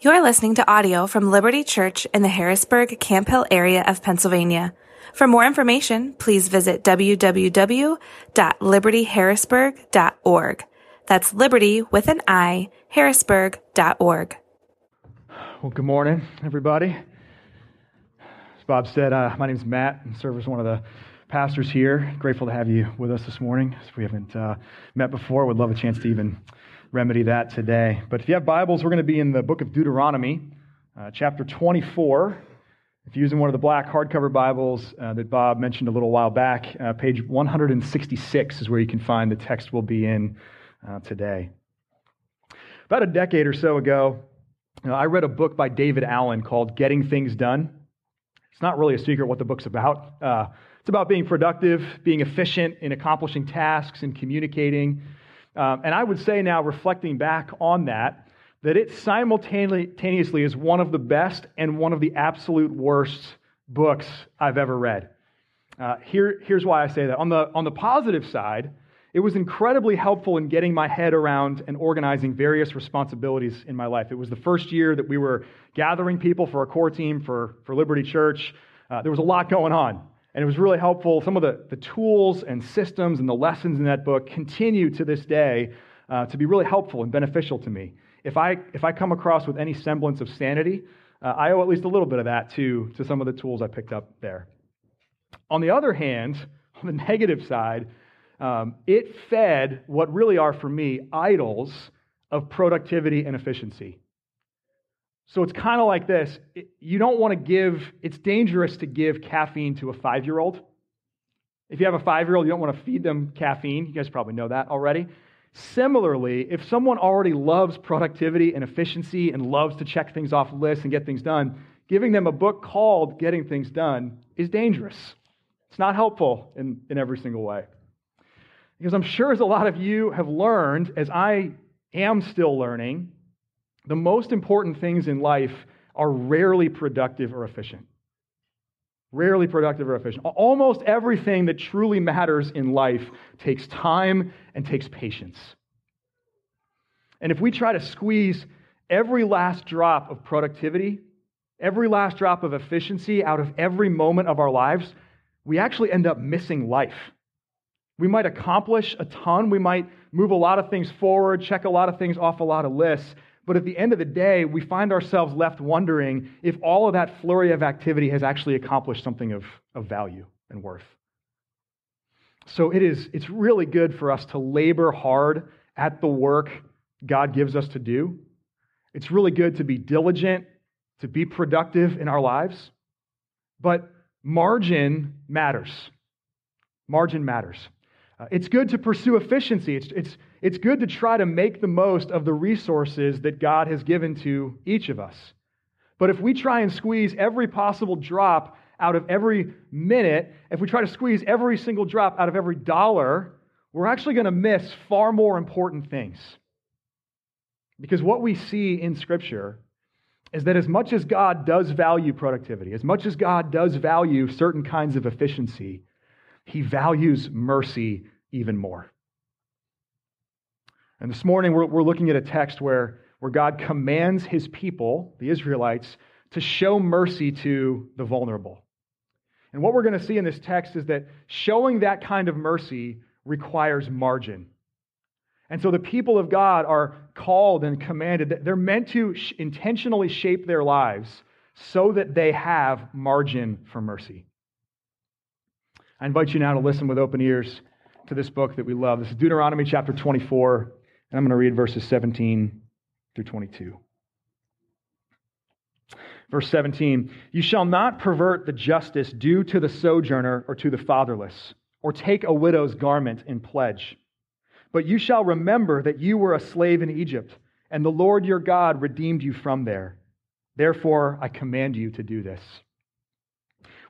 You're listening to audio from Liberty Church in the Harrisburg Camp Hill area of Pennsylvania. For more information, please visit www.libertyharrisburg.org. That's liberty with an I, harrisburg.org. Well, good morning, everybody. As Bob said, uh, my name is Matt and serve as one of the pastors here. Grateful to have you with us this morning. If we haven't uh, met before, would love a chance to even remedy that today. But if you have Bibles, we're going to be in the book of Deuteronomy, uh, chapter 24. If you're using one of the black hardcover Bibles uh, that Bob mentioned a little while back, uh, page 166 is where you can find the text we'll be in uh, today. About a decade or so ago, know, I read a book by David Allen called Getting Things Done. It's not really a secret what the book's about. Uh, it's about being productive, being efficient in accomplishing tasks and communicating. Um, and I would say now, reflecting back on that, that it simultaneously is one of the best and one of the absolute worst books I've ever read. Uh, here, here's why I say that. On the, on the positive side, it was incredibly helpful in getting my head around and organizing various responsibilities in my life. It was the first year that we were gathering people for a core team for, for Liberty Church. Uh, there was a lot going on. And it was really helpful. Some of the, the tools and systems and the lessons in that book continue to this day uh, to be really helpful and beneficial to me. If I, if I come across with any semblance of sanity, uh, I owe at least a little bit of that to, to some of the tools I picked up there. On the other hand, on the negative side, um, it fed what really are for me idols of productivity and efficiency. So it's kind of like this. You don't want to give, it's dangerous to give caffeine to a five year old. If you have a five year old, you don't want to feed them caffeine. You guys probably know that already. Similarly, if someone already loves productivity and efficiency and loves to check things off lists and get things done, giving them a book called Getting Things Done is dangerous. It's not helpful in, in every single way. Because I'm sure as a lot of you have learned, as I am still learning, the most important things in life are rarely productive or efficient. Rarely productive or efficient. Almost everything that truly matters in life takes time and takes patience. And if we try to squeeze every last drop of productivity, every last drop of efficiency out of every moment of our lives, we actually end up missing life. We might accomplish a ton. We might move a lot of things forward, check a lot of things off a lot of lists, but at the end of the day, we find ourselves left wondering if all of that flurry of activity has actually accomplished something of, of value and worth. So it is, it's really good for us to labor hard at the work God gives us to do. It's really good to be diligent, to be productive in our lives. But margin matters. Margin matters. Uh, it's good to pursue efficiency. It's, it's, it's good to try to make the most of the resources that God has given to each of us. But if we try and squeeze every possible drop out of every minute, if we try to squeeze every single drop out of every dollar, we're actually going to miss far more important things. Because what we see in Scripture is that as much as God does value productivity, as much as God does value certain kinds of efficiency, he values mercy even more. And this morning, we're, we're looking at a text where, where God commands his people, the Israelites, to show mercy to the vulnerable. And what we're going to see in this text is that showing that kind of mercy requires margin. And so the people of God are called and commanded, that they're meant to intentionally shape their lives so that they have margin for mercy. I invite you now to listen with open ears to this book that we love. This is Deuteronomy chapter 24, and I'm going to read verses 17 through 22. Verse 17 You shall not pervert the justice due to the sojourner or to the fatherless, or take a widow's garment in pledge. But you shall remember that you were a slave in Egypt, and the Lord your God redeemed you from there. Therefore, I command you to do this.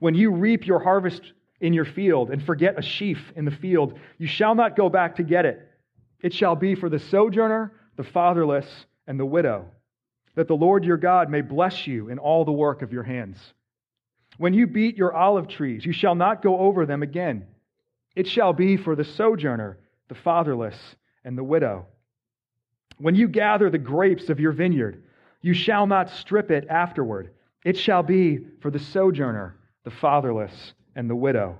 When you reap your harvest in your field and forget a sheaf in the field, you shall not go back to get it. It shall be for the sojourner, the fatherless, and the widow, that the Lord your God may bless you in all the work of your hands. When you beat your olive trees, you shall not go over them again. It shall be for the sojourner, the fatherless, and the widow. When you gather the grapes of your vineyard, You shall not strip it afterward. It shall be for the sojourner, the fatherless, and the widow.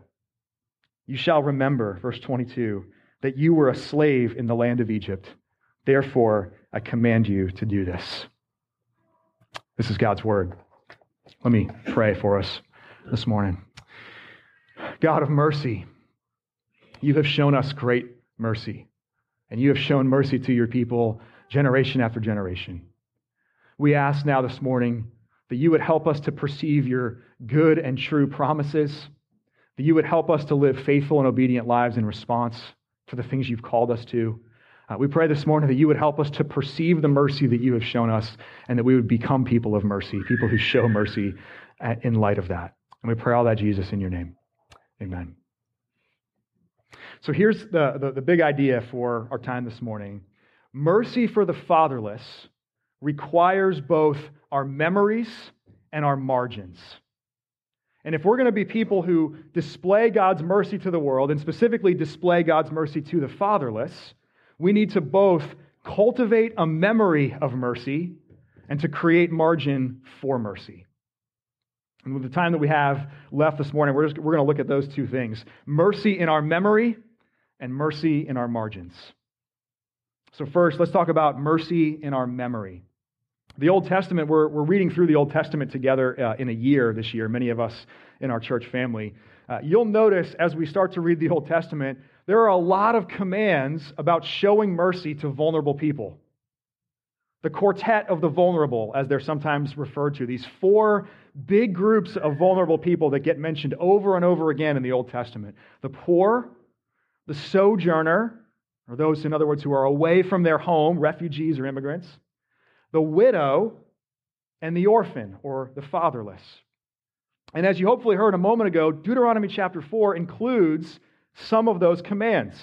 You shall remember, verse 22, that you were a slave in the land of Egypt. Therefore, I command you to do this. This is God's word. Let me pray for us this morning. God of mercy, you have shown us great mercy, and you have shown mercy to your people generation after generation. We ask now this morning that you would help us to perceive your good and true promises, that you would help us to live faithful and obedient lives in response to the things you've called us to. Uh, we pray this morning that you would help us to perceive the mercy that you have shown us and that we would become people of mercy, people who show mercy in light of that. And we pray all that, Jesus, in your name. Amen. So here's the, the, the big idea for our time this morning mercy for the fatherless requires both our memories and our margins. And if we're going to be people who display God's mercy to the world, and specifically display God's mercy to the fatherless, we need to both cultivate a memory of mercy and to create margin for mercy. And with the time that we have left this morning, we're, just, we're going to look at those two things mercy in our memory and mercy in our margins. So, first, let's talk about mercy in our memory. The Old Testament, we're, we're reading through the Old Testament together uh, in a year this year, many of us in our church family. Uh, you'll notice as we start to read the Old Testament, there are a lot of commands about showing mercy to vulnerable people. The quartet of the vulnerable, as they're sometimes referred to, these four big groups of vulnerable people that get mentioned over and over again in the Old Testament the poor, the sojourner, or those, in other words, who are away from their home, refugees or immigrants, the widow, and the orphan or the fatherless. And as you hopefully heard a moment ago, Deuteronomy chapter 4 includes some of those commands.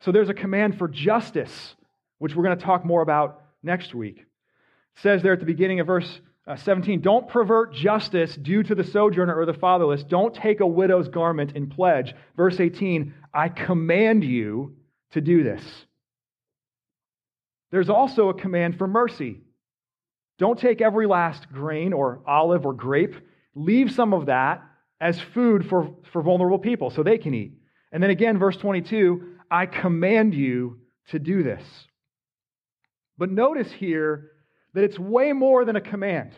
So there's a command for justice, which we're going to talk more about next week. It says there at the beginning of verse uh, 17, don't pervert justice due to the sojourner or the fatherless. Don't take a widow's garment in pledge. Verse 18, I command you to do this. There's also a command for mercy. Don't take every last grain or olive or grape. Leave some of that as food for, for vulnerable people so they can eat. And then again, verse 22 I command you to do this. But notice here that it's way more than a command.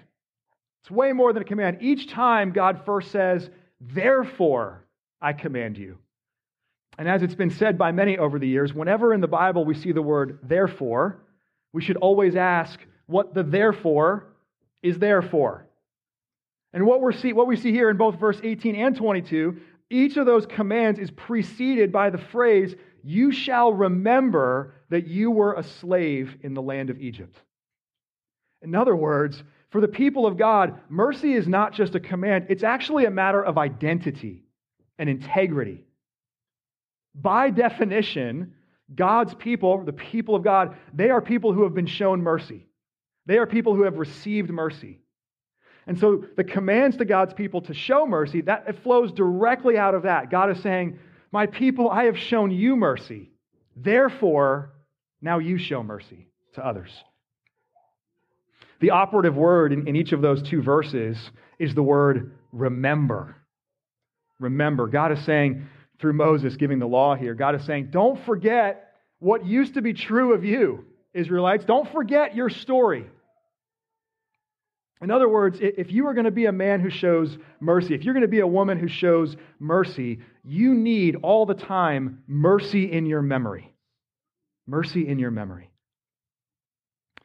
It's way more than a command. Each time God first says, Therefore, I command you. And as it's been said by many over the years, whenever in the Bible we see the word therefore, we should always ask what the therefore is there for. And what, we're see, what we see here in both verse 18 and 22, each of those commands is preceded by the phrase, You shall remember that you were a slave in the land of Egypt. In other words, for the people of God, mercy is not just a command, it's actually a matter of identity and integrity. By definition, God's people, the people of God, they are people who have been shown mercy. They are people who have received mercy. And so the commands to God's people to show mercy, that it flows directly out of that. God is saying, My people, I have shown you mercy. Therefore, now you show mercy to others. The operative word in, in each of those two verses is the word remember. Remember. God is saying, through Moses giving the law here, God is saying, don't forget what used to be true of you, Israelites. Don't forget your story. In other words, if you are going to be a man who shows mercy, if you're going to be a woman who shows mercy, you need all the time mercy in your memory. Mercy in your memory.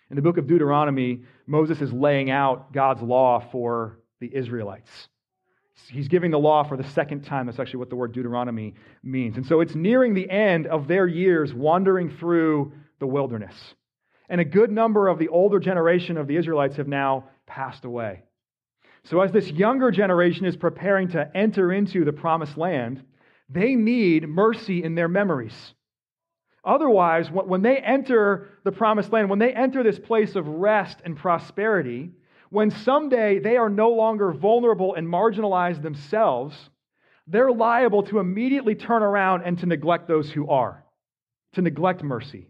In the book of Deuteronomy, Moses is laying out God's law for the Israelites. He's giving the law for the second time. That's actually what the word Deuteronomy means. And so it's nearing the end of their years wandering through the wilderness. And a good number of the older generation of the Israelites have now passed away. So as this younger generation is preparing to enter into the promised land, they need mercy in their memories. Otherwise, when they enter the promised land, when they enter this place of rest and prosperity, when someday they are no longer vulnerable and marginalized themselves, they're liable to immediately turn around and to neglect those who are, to neglect mercy.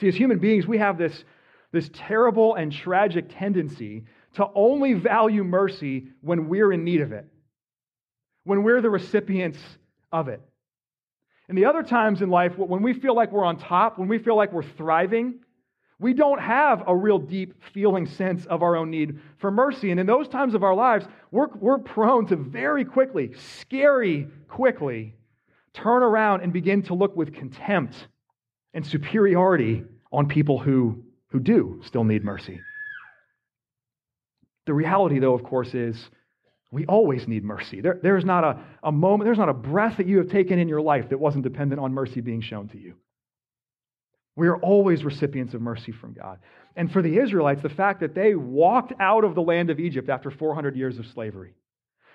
See, as human beings, we have this, this terrible and tragic tendency to only value mercy when we're in need of it, when we're the recipients of it. And the other times in life, when we feel like we're on top, when we feel like we're thriving, we don't have a real deep feeling sense of our own need for mercy. And in those times of our lives, we're, we're prone to very quickly, scary quickly, turn around and begin to look with contempt and superiority on people who, who do still need mercy. The reality, though, of course, is we always need mercy. There, there's not a, a moment, there's not a breath that you have taken in your life that wasn't dependent on mercy being shown to you. We are always recipients of mercy from God. And for the Israelites, the fact that they walked out of the land of Egypt after 400 years of slavery,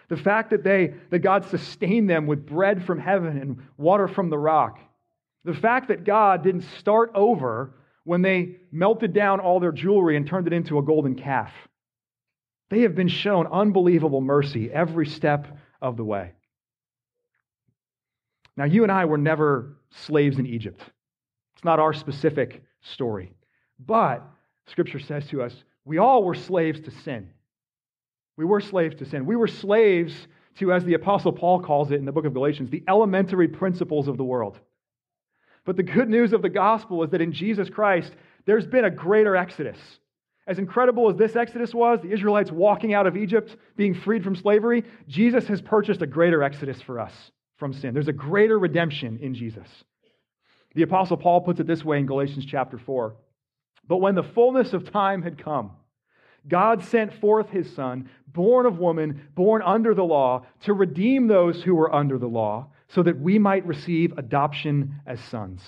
the fact that, they, that God sustained them with bread from heaven and water from the rock, the fact that God didn't start over when they melted down all their jewelry and turned it into a golden calf. They have been shown unbelievable mercy every step of the way. Now, you and I were never slaves in Egypt. It's not our specific story. But Scripture says to us, we all were slaves to sin. We were slaves to sin. We were slaves to, as the Apostle Paul calls it in the book of Galatians, the elementary principles of the world. But the good news of the gospel is that in Jesus Christ, there's been a greater exodus. As incredible as this exodus was, the Israelites walking out of Egypt, being freed from slavery, Jesus has purchased a greater exodus for us from sin. There's a greater redemption in Jesus. The Apostle Paul puts it this way in Galatians chapter 4. But when the fullness of time had come, God sent forth his Son, born of woman, born under the law, to redeem those who were under the law, so that we might receive adoption as sons.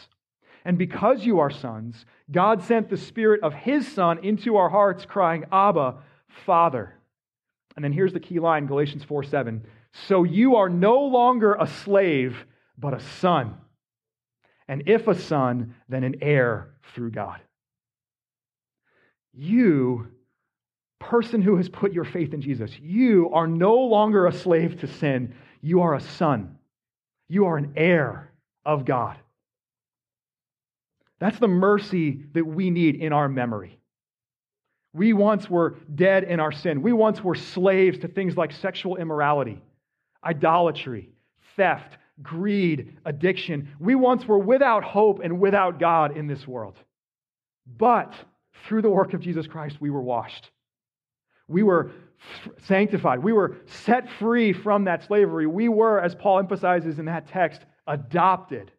And because you are sons, God sent the Spirit of his Son into our hearts, crying, Abba, Father. And then here's the key line Galatians 4 7. So you are no longer a slave, but a son and if a son, then an heir through God. You, person who has put your faith in Jesus, you are no longer a slave to sin. You are a son. You are an heir of God. That's the mercy that we need in our memory. We once were dead in our sin. We once were slaves to things like sexual immorality, idolatry, theft, greed, addiction. We once were without hope and without God in this world. But through the work of Jesus Christ, we were washed. We were sanctified. We were set free from that slavery. We were, as Paul emphasizes in that text, adopted,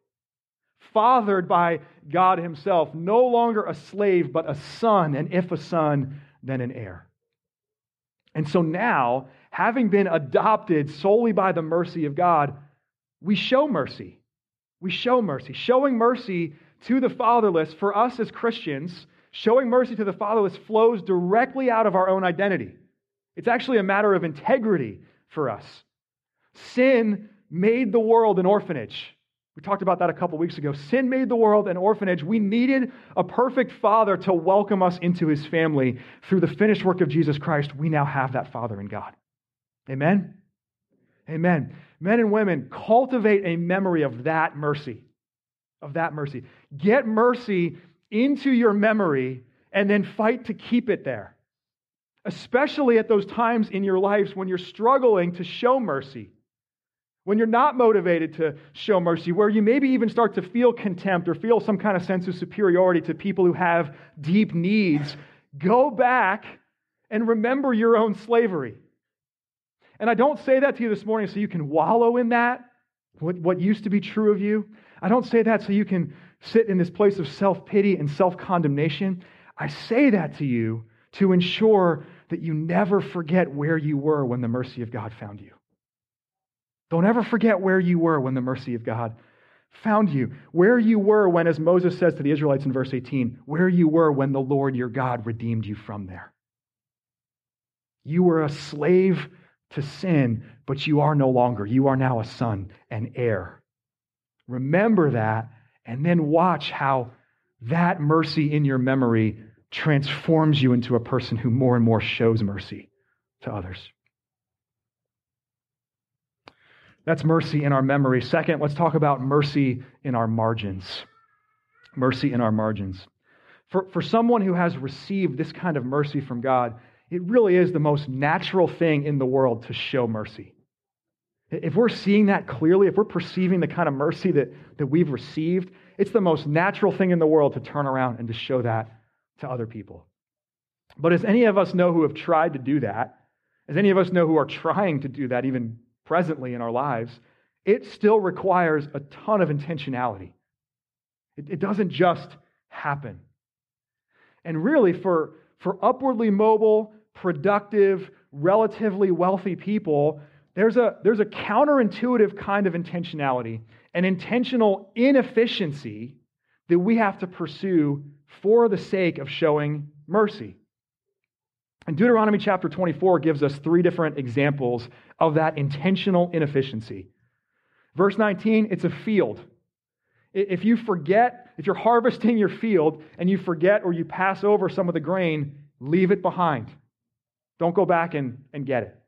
fathered by God Himself, no longer a slave, but a son, and if a son, then an heir. And so now, having been adopted solely by the mercy of God, we show mercy. We show mercy. Showing mercy to the fatherless, for us as Christians, showing mercy to the fatherless flows directly out of our own identity. It's actually a matter of integrity for us. Sin made the world an orphanage. We talked about that a couple weeks ago. Sin made the world an orphanage. We needed a perfect father to welcome us into his family. Through the finished work of Jesus Christ, we now have that father in God. Amen? Amen. Men and women, cultivate a memory of that mercy. Of that mercy. Get mercy into your memory and then fight to keep it there. Especially at those times in your lives when you're struggling to show mercy. When you're not motivated to show mercy, where you maybe even start to feel contempt or feel some kind of sense of superiority to people who have deep needs, go back and remember your own slavery. And I don't say that to you this morning so you can wallow in that, what, what used to be true of you. I don't say that so you can sit in this place of self pity and self condemnation. I say that to you to ensure that you never forget where you were when the mercy of God found you. Don't ever forget where you were when the mercy of God found you. Where you were when, as Moses says to the Israelites in verse 18, where you were when the Lord your God redeemed you from there. You were a slave to sin, but you are no longer. You are now a son, and heir. Remember that, and then watch how that mercy in your memory transforms you into a person who more and more shows mercy to others. That's mercy in our memory. Second, let's talk about mercy in our margins. Mercy in our margins. For, for someone who has received this kind of mercy from God, it really is the most natural thing in the world to show mercy. If we're seeing that clearly, if we're perceiving the kind of mercy that, that we've received, it's the most natural thing in the world to turn around and to show that to other people. But as any of us know who have tried to do that, as any of us know who are trying to do that even presently in our lives, it still requires a ton of intentionality. It, it doesn't just happen. And really, for, for upwardly mobile, productive, relatively wealthy people, there's a, there's a counterintuitive kind of intentionality, an intentional inefficiency that we have to pursue for the sake of showing mercy. And Deuteronomy chapter 24 gives us three different examples of that intentional inefficiency. Verse 19, it's a field. If you forget, if you're harvesting your field and you forget or you pass over some of the grain, leave it behind. Don't go back and, and get it.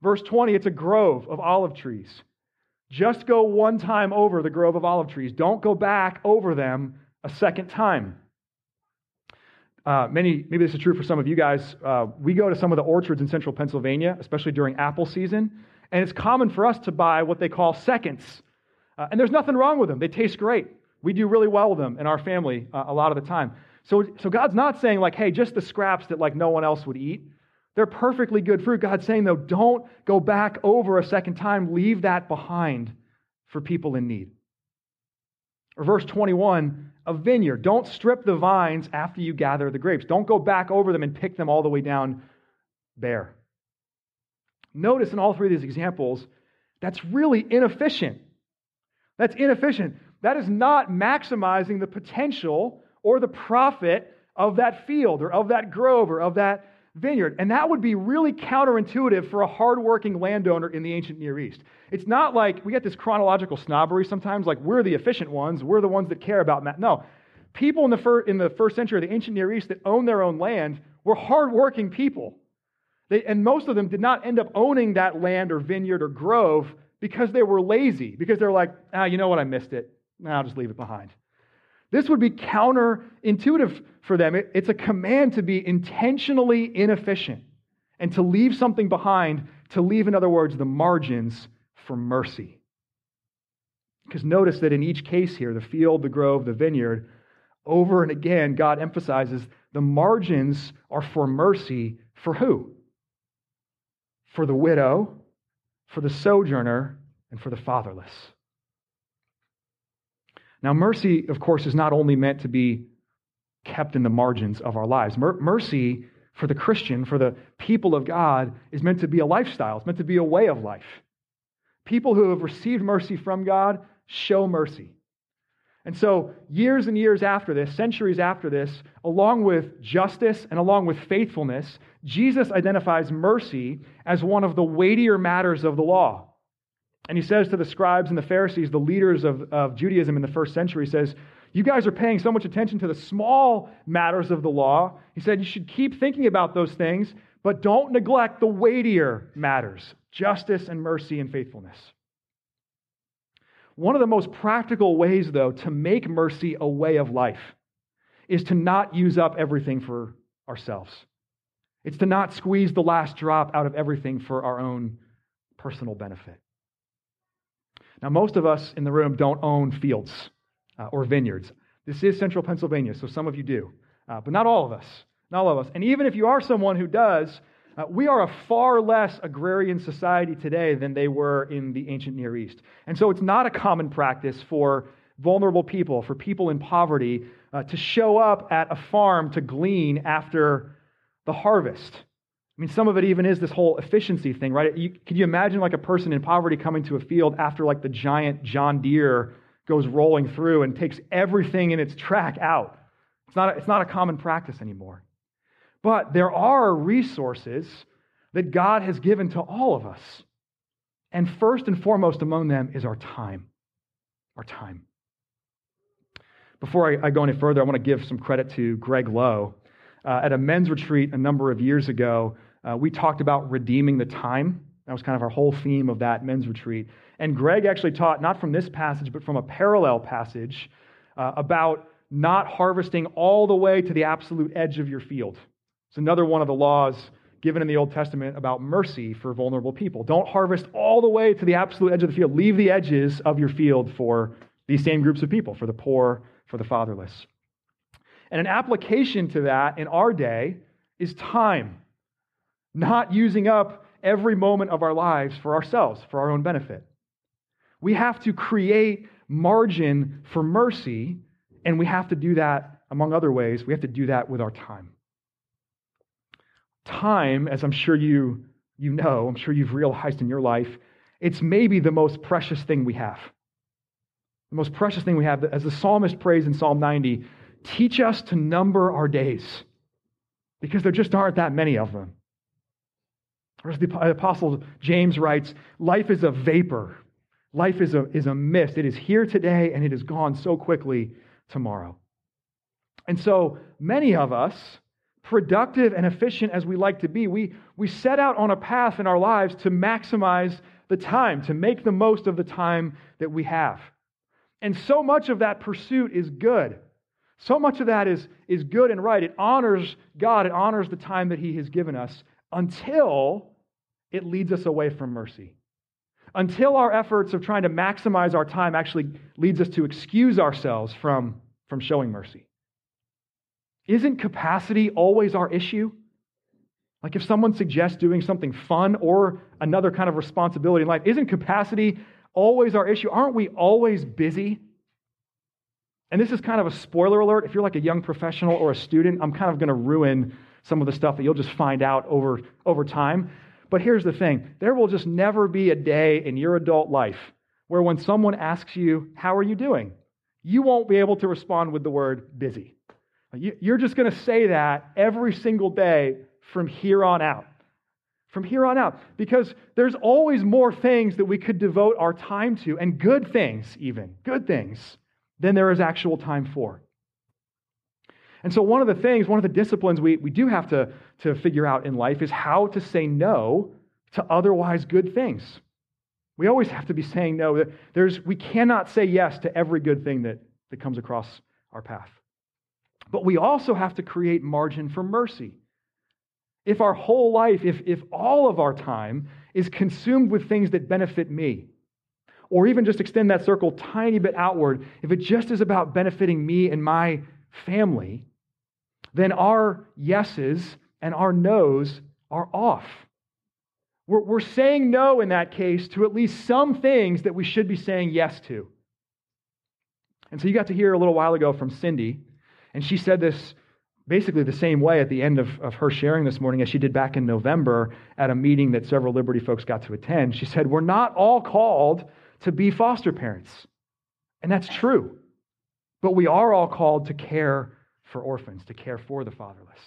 Verse 20, it's a grove of olive trees. Just go one time over the grove of olive trees. Don't go back over them a second time. Uh, many, maybe this is true for some of you guys. Uh, we go to some of the orchards in central Pennsylvania, especially during apple season, and it's common for us to buy what they call seconds. Uh, and there's nothing wrong with them, they taste great. We do really well with them in our family uh, a lot of the time. So, so God's not saying, like, hey, just the scraps that like no one else would eat. They're perfectly good fruit. God's saying, though, don't go back over a second time. Leave that behind for people in need. Or verse 21 a vineyard. Don't strip the vines after you gather the grapes. Don't go back over them and pick them all the way down bare. Notice in all three of these examples, that's really inefficient. That's inefficient. That is not maximizing the potential or the profit of that field or of that grove or of that vineyard. And that would be really counterintuitive for a hardworking landowner in the ancient Near East. It's not like we get this chronological snobbery sometimes, like we're the efficient ones, we're the ones that care about that. No. People in the, fir- in the first century of the ancient Near East that owned their own land were hardworking people. They, and most of them did not end up owning that land or vineyard or grove because they were lazy, because they're like, ah, you know what, I missed it. Nah, I'll just leave it behind. This would be counterintuitive for them. It, it's a command to be intentionally inefficient and to leave something behind, to leave, in other words, the margins for mercy. Because notice that in each case here, the field, the grove, the vineyard, over and again, God emphasizes the margins are for mercy for who? For the widow, for the sojourner, and for the fatherless. Now, mercy, of course, is not only meant to be kept in the margins of our lives. Mercy for the Christian, for the people of God, is meant to be a lifestyle, it's meant to be a way of life. People who have received mercy from God show mercy. And so, years and years after this, centuries after this, along with justice and along with faithfulness, Jesus identifies mercy as one of the weightier matters of the law. And he says to the scribes and the Pharisees, the leaders of, of Judaism in the first century, he says, You guys are paying so much attention to the small matters of the law. He said, You should keep thinking about those things, but don't neglect the weightier matters justice and mercy and faithfulness. One of the most practical ways, though, to make mercy a way of life is to not use up everything for ourselves. It's to not squeeze the last drop out of everything for our own personal benefit. Now, most of us in the room don't own fields uh, or vineyards. This is central Pennsylvania, so some of you do, uh, but not all of us. Not all of us. And even if you are someone who does, uh, we are a far less agrarian society today than they were in the ancient Near East. And so it's not a common practice for vulnerable people, for people in poverty, uh, to show up at a farm to glean after the harvest. I mean, some of it even is this whole efficiency thing, right? You, can you imagine like a person in poverty coming to a field after like the giant John Deere goes rolling through and takes everything in its track out? It's not a, it's not a common practice anymore. But there are resources that God has given to all of us. And first and foremost among them is our time. Our time. Before I, I go any further, I want to give some credit to Greg Lowe. Uh, at a men's retreat a number of years ago, uh, we talked about redeeming the time. That was kind of our whole theme of that men's retreat. And Greg actually taught, not from this passage, but from a parallel passage uh, about not harvesting all the way to the absolute edge of your field. It's another one of the laws given in the Old Testament about mercy for vulnerable people. Don't harvest all the way to the absolute edge of the field. Leave the edges of your field for these same groups of people, for the poor, for the fatherless. And an application to that in our day is time, not using up every moment of our lives for ourselves, for our own benefit. We have to create margin for mercy, and we have to do that, among other ways, we have to do that with our time. Time, as I'm sure you, you know, I'm sure you've realized in your life, it's maybe the most precious thing we have. The most precious thing we have, as the psalmist prays in Psalm 90, teach us to number our days because there just aren't that many of them. Or as the Apostle James writes, life is a vapor. Life is a, is a mist. It is here today and it is gone so quickly tomorrow. And so many of us, productive and efficient as we like to be, we, we set out on a path in our lives to maximize the time, to make the most of the time that we have. And so much of that pursuit is good. So much of that is, is good and right. It honors God, it honors the time that He has given us until it leads us away from mercy. Until our efforts of trying to maximize our time actually leads us to excuse ourselves from, from showing mercy. Isn't capacity always our issue? Like if someone suggests doing something fun or another kind of responsibility in life, isn't capacity always our issue? Aren't we always busy? And this is kind of a spoiler alert. If you're like a young professional or a student, I'm kind of going to ruin some of the stuff that you'll just find out over, over time. But here's the thing there will just never be a day in your adult life where when someone asks you, How are you doing? you won't be able to respond with the word busy. You're just going to say that every single day from here on out. From here on out. Because there's always more things that we could devote our time to, and good things, even, good things, than there is actual time for. And so, one of the things, one of the disciplines we, we do have to, to figure out in life is how to say no to otherwise good things. We always have to be saying no. There's, we cannot say yes to every good thing that, that comes across our path. But we also have to create margin for mercy. If our whole life, if, if all of our time is consumed with things that benefit me, or even just extend that circle tiny bit outward, if it just is about benefiting me and my family, then our yeses and our nos are off. We're, we're saying no in that case to at least some things that we should be saying yes to. And so you got to hear a little while ago from Cindy, and she said this basically the same way at the end of, of her sharing this morning as she did back in November at a meeting that several Liberty folks got to attend. She said, We're not all called to be foster parents. And that's true. But we are all called to care for orphans, to care for the fatherless.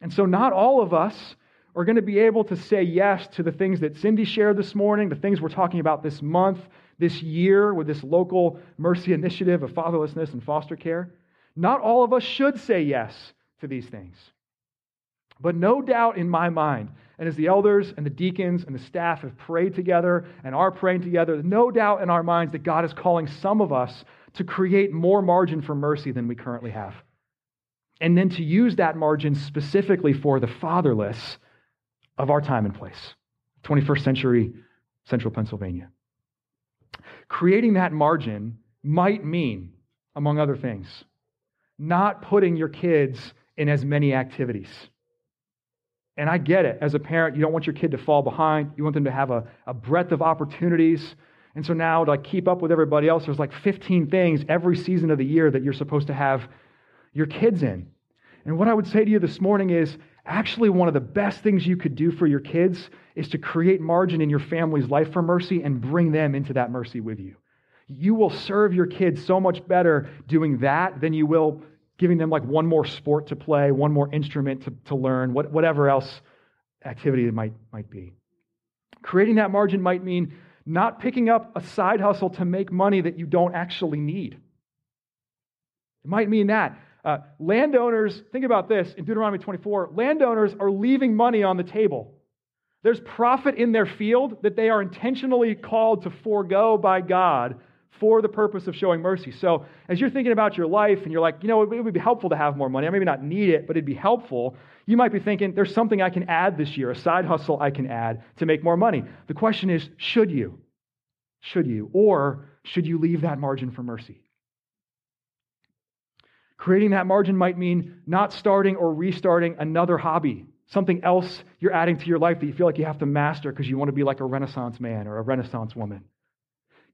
And so, not all of us are going to be able to say yes to the things that Cindy shared this morning, the things we're talking about this month, this year, with this local mercy initiative of fatherlessness and foster care. Not all of us should say yes to these things. But no doubt in my mind, and as the elders and the deacons and the staff have prayed together and are praying together, no doubt in our minds that God is calling some of us to create more margin for mercy than we currently have. And then to use that margin specifically for the fatherless of our time and place, 21st century central Pennsylvania. Creating that margin might mean, among other things, not putting your kids in as many activities. And I get it. As a parent, you don't want your kid to fall behind. You want them to have a, a breadth of opportunities. And so now, to like keep up with everybody else, there's like 15 things every season of the year that you're supposed to have your kids in. And what I would say to you this morning is actually one of the best things you could do for your kids is to create margin in your family's life for mercy and bring them into that mercy with you. You will serve your kids so much better doing that than you will giving them like one more sport to play, one more instrument to, to learn, what, whatever else activity it might, might be. Creating that margin might mean not picking up a side hustle to make money that you don't actually need. It might mean that. Uh, landowners, think about this in Deuteronomy 24 landowners are leaving money on the table. There's profit in their field that they are intentionally called to forego by God for the purpose of showing mercy. So, as you're thinking about your life and you're like, you know, it would be helpful to have more money. I maybe not need it, but it'd be helpful. You might be thinking, there's something I can add this year, a side hustle I can add to make more money. The question is, should you? Should you? Or should you leave that margin for mercy? Creating that margin might mean not starting or restarting another hobby, something else you're adding to your life that you feel like you have to master because you want to be like a Renaissance man or a Renaissance woman.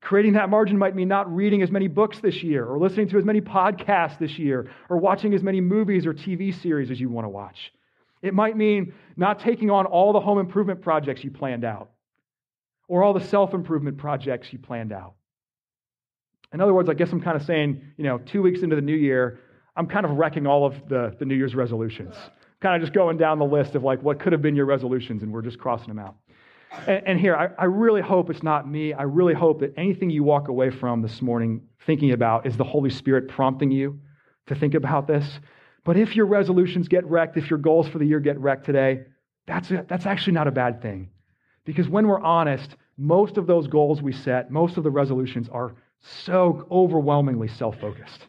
Creating that margin might mean not reading as many books this year, or listening to as many podcasts this year, or watching as many movies or TV series as you want to watch. It might mean not taking on all the home improvement projects you planned out, or all the self improvement projects you planned out. In other words, I guess I'm kind of saying, you know, two weeks into the new year, I'm kind of wrecking all of the, the New Year's resolutions. Kind of just going down the list of like what could have been your resolutions, and we're just crossing them out. And, and here, I, I really hope it's not me. I really hope that anything you walk away from this morning thinking about is the Holy Spirit prompting you to think about this. But if your resolutions get wrecked, if your goals for the year get wrecked today, that's, that's actually not a bad thing. Because when we're honest, most of those goals we set, most of the resolutions are so overwhelmingly self focused.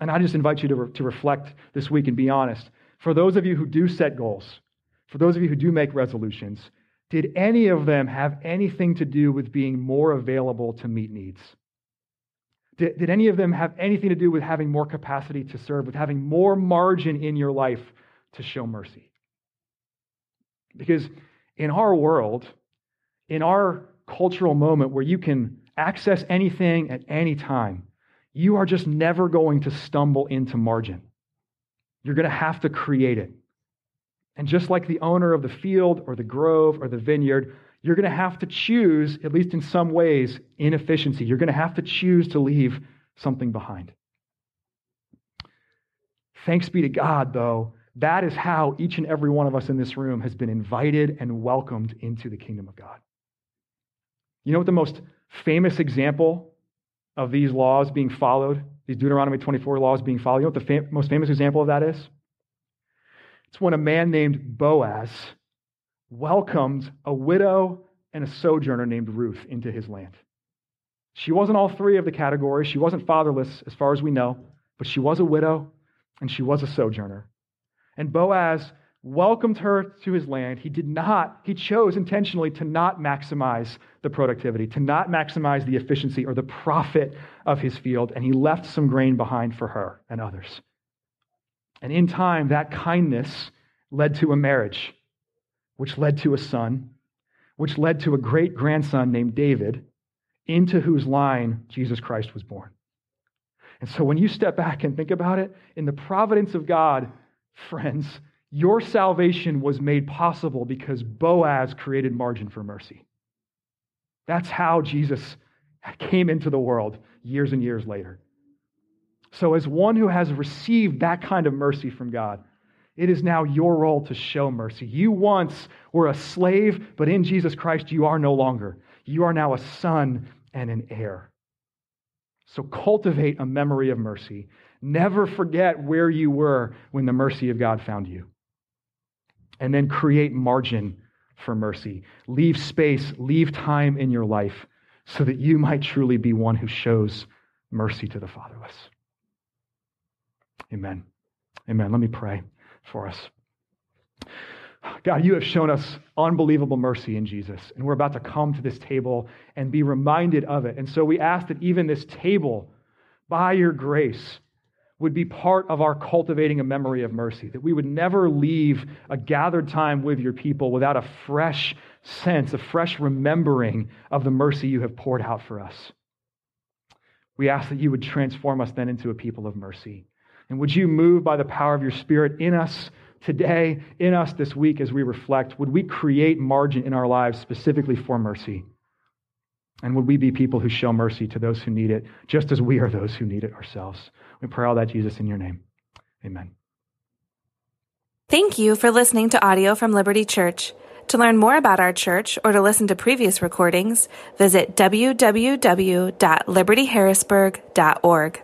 And I just invite you to, re- to reflect this week and be honest. For those of you who do set goals, for those of you who do make resolutions, did any of them have anything to do with being more available to meet needs? Did, did any of them have anything to do with having more capacity to serve, with having more margin in your life to show mercy? Because in our world, in our cultural moment where you can access anything at any time, you are just never going to stumble into margin. You're going to have to create it. And just like the owner of the field or the grove or the vineyard, you're going to have to choose, at least in some ways, inefficiency. You're going to have to choose to leave something behind. Thanks be to God, though, that is how each and every one of us in this room has been invited and welcomed into the kingdom of God. You know what the most famous example of these laws being followed, these Deuteronomy 24 laws being followed, you know what the fam- most famous example of that is? It's when a man named Boaz welcomed a widow and a sojourner named Ruth into his land. She wasn't all three of the categories. She wasn't fatherless, as far as we know, but she was a widow and she was a sojourner. And Boaz welcomed her to his land. He did not, he chose intentionally to not maximize the productivity, to not maximize the efficiency or the profit of his field, and he left some grain behind for her and others. And in time, that kindness led to a marriage, which led to a son, which led to a great grandson named David, into whose line Jesus Christ was born. And so when you step back and think about it, in the providence of God, friends, your salvation was made possible because Boaz created margin for mercy. That's how Jesus came into the world years and years later. So, as one who has received that kind of mercy from God, it is now your role to show mercy. You once were a slave, but in Jesus Christ, you are no longer. You are now a son and an heir. So, cultivate a memory of mercy. Never forget where you were when the mercy of God found you and then create margin for mercy. Leave space, leave time in your life so that you might truly be one who shows mercy to the fatherless. Amen. Amen. Let me pray for us. God, you have shown us unbelievable mercy in Jesus, and we're about to come to this table and be reminded of it. And so we ask that even this table, by your grace, would be part of our cultivating a memory of mercy, that we would never leave a gathered time with your people without a fresh sense, a fresh remembering of the mercy you have poured out for us. We ask that you would transform us then into a people of mercy. And would you move by the power of your Spirit in us today, in us this week as we reflect? Would we create margin in our lives specifically for mercy? And would we be people who show mercy to those who need it, just as we are those who need it ourselves? We pray all that, Jesus, in your name. Amen. Thank you for listening to audio from Liberty Church. To learn more about our church or to listen to previous recordings, visit www.libertyharrisburg.org.